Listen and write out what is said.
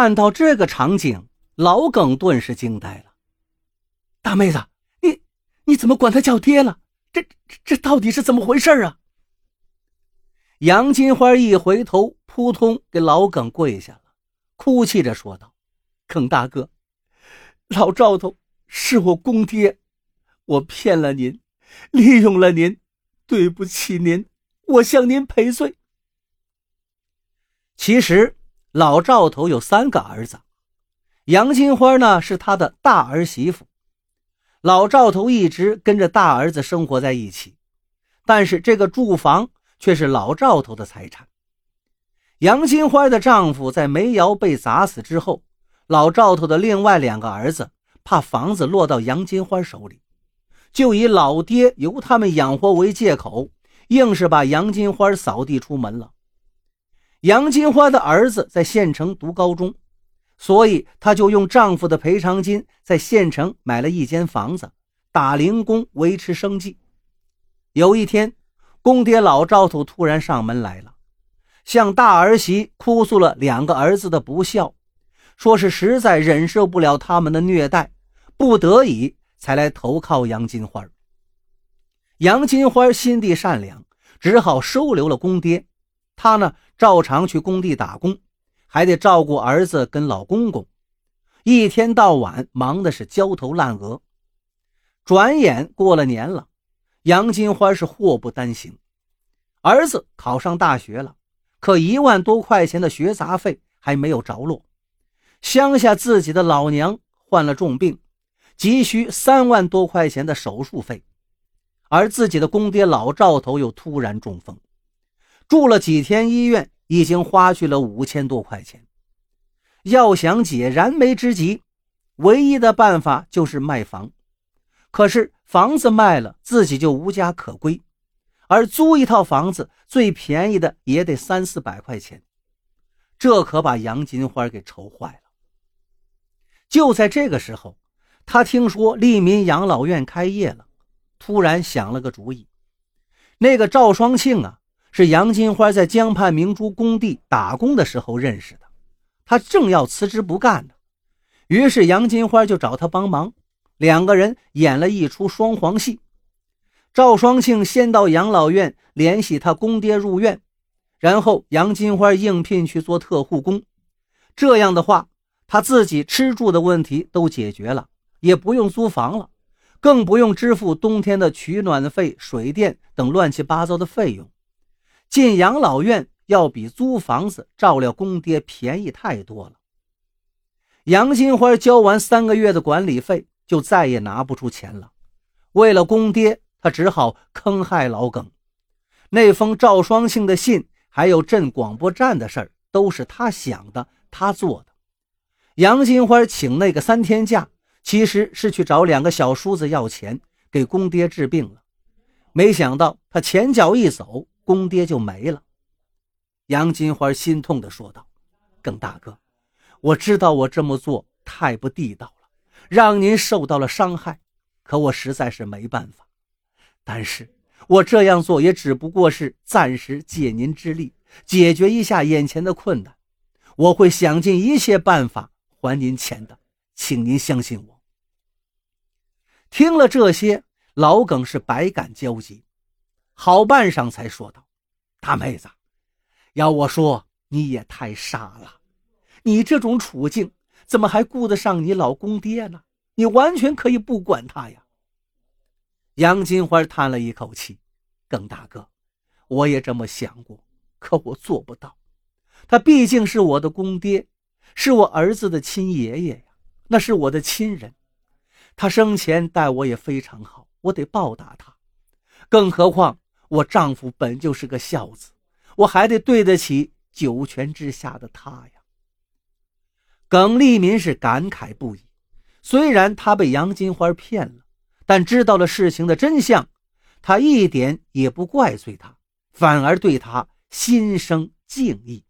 看到这个场景，老耿顿时惊呆了。大妹子，你你怎么管他叫爹了？这这到底是怎么回事啊？杨金花一回头，扑通给老耿跪下了，哭泣着说道：“耿大哥，老赵头是我公爹，我骗了您，利用了您，对不起您，我向您赔罪。”其实，老赵头有三个儿子，杨金花呢是他的大儿媳妇。老赵头一直跟着大儿子生活在一起，但是这个住房却是老赵头的财产。杨金花的丈夫在煤窑被砸死之后，老赵头的另外两个儿子怕房子落到杨金花手里，就以老爹由他们养活为借口，硬是把杨金花扫地出门了。杨金花的儿子在县城读高中。所以，她就用丈夫的赔偿金在县城买了一间房子，打零工维持生计。有一天，公爹老赵头突然上门来了，向大儿媳哭诉了两个儿子的不孝，说是实在忍受不了他们的虐待，不得已才来投靠杨金花。杨金花心地善良，只好收留了公爹。她呢，照常去工地打工。还得照顾儿子跟老公公，一天到晚忙的是焦头烂额。转眼过了年了，杨金花是祸不单行，儿子考上大学了，可一万多块钱的学杂费还没有着落。乡下自己的老娘患了重病，急需三万多块钱的手术费，而自己的公爹老赵头又突然中风，住了几天医院。已经花去了五千多块钱，要想解燃眉之急，唯一的办法就是卖房。可是房子卖了，自己就无家可归，而租一套房子最便宜的也得三四百块钱，这可把杨金花给愁坏了。就在这个时候，他听说利民养老院开业了，突然想了个主意。那个赵双庆啊。是杨金花在江畔明珠工地打工的时候认识的，他正要辞职不干呢，于是杨金花就找他帮忙，两个人演了一出双簧戏。赵双庆先到养老院联系他公爹入院，然后杨金花应聘去做特护工，这样的话，他自己吃住的问题都解决了，也不用租房了，更不用支付冬天的取暖费、水电等乱七八糟的费用。进养老院要比租房子照料公爹便宜太多了。杨金花交完三个月的管理费，就再也拿不出钱了。为了公爹，她只好坑害老耿。那封赵双庆的信，还有镇广播站的事儿，都是他想的，他做的。杨金花请那个三天假，其实是去找两个小叔子要钱，给公爹治病了。没想到他前脚一走。公爹就没了，杨金花心痛地说道：“耿大哥，我知道我这么做太不地道了，让您受到了伤害，可我实在是没办法。但是我这样做也只不过是暂时借您之力，解决一下眼前的困难。我会想尽一切办法还您钱的，请您相信我。”听了这些，老耿是百感交集。好半晌才说道：“大妹子，要我说你也太傻了。你这种处境怎么还顾得上你老公爹呢？你完全可以不管他呀。”杨金花叹了一口气：“耿大哥，我也这么想过，可我做不到。他毕竟是我的公爹，是我儿子的亲爷爷呀，那是我的亲人。他生前待我也非常好，我得报答他。更何况……”我丈夫本就是个孝子，我还得对得起九泉之下的他呀。耿立民是感慨不已，虽然他被杨金花骗了，但知道了事情的真相，他一点也不怪罪他，反而对他心生敬意。